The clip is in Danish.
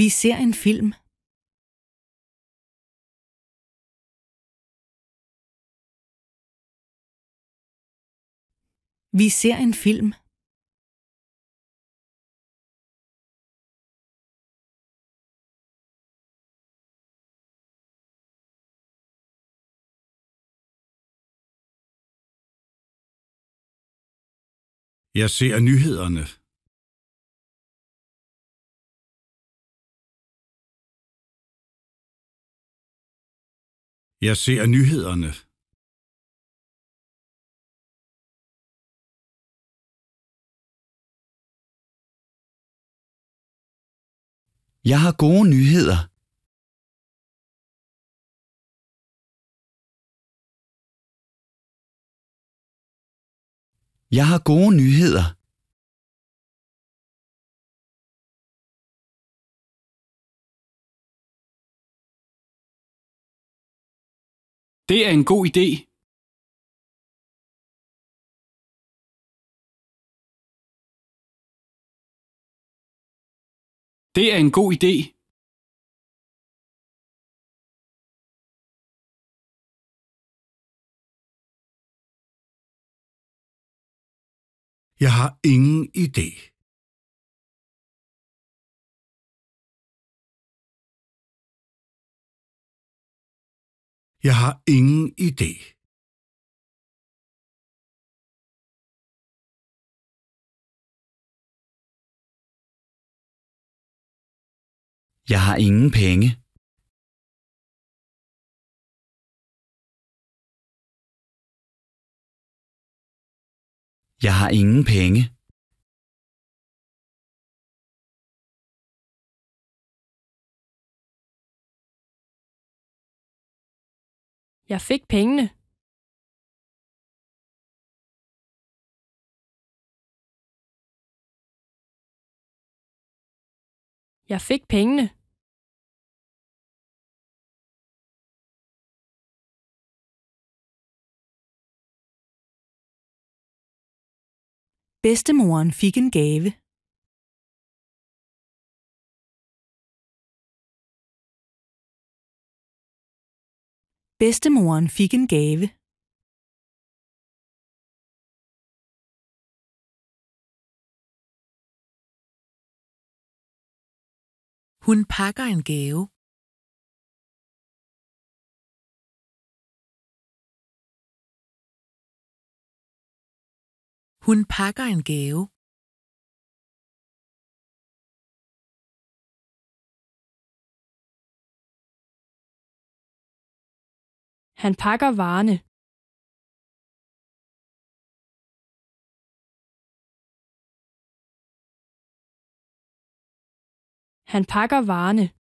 Vi ser en film. Vi ser en film. Jeg ser nyhederne. Jeg ser nyhederne. Jeg har gode nyheder. Jeg har gode nyheder. Det er en god idé. Det er en god idé. Jeg har ingen idé. Jeg har ingen idé. Jeg har ingen penge. Jeg har ingen penge. Jeg fik pengene. Jeg fik pengene. Bedstemoren fik en gave. Bedstemoren fik en gave. Hun pakker en gave. Hun pakker en gave. Han pakker varerne. Han pakker varerne.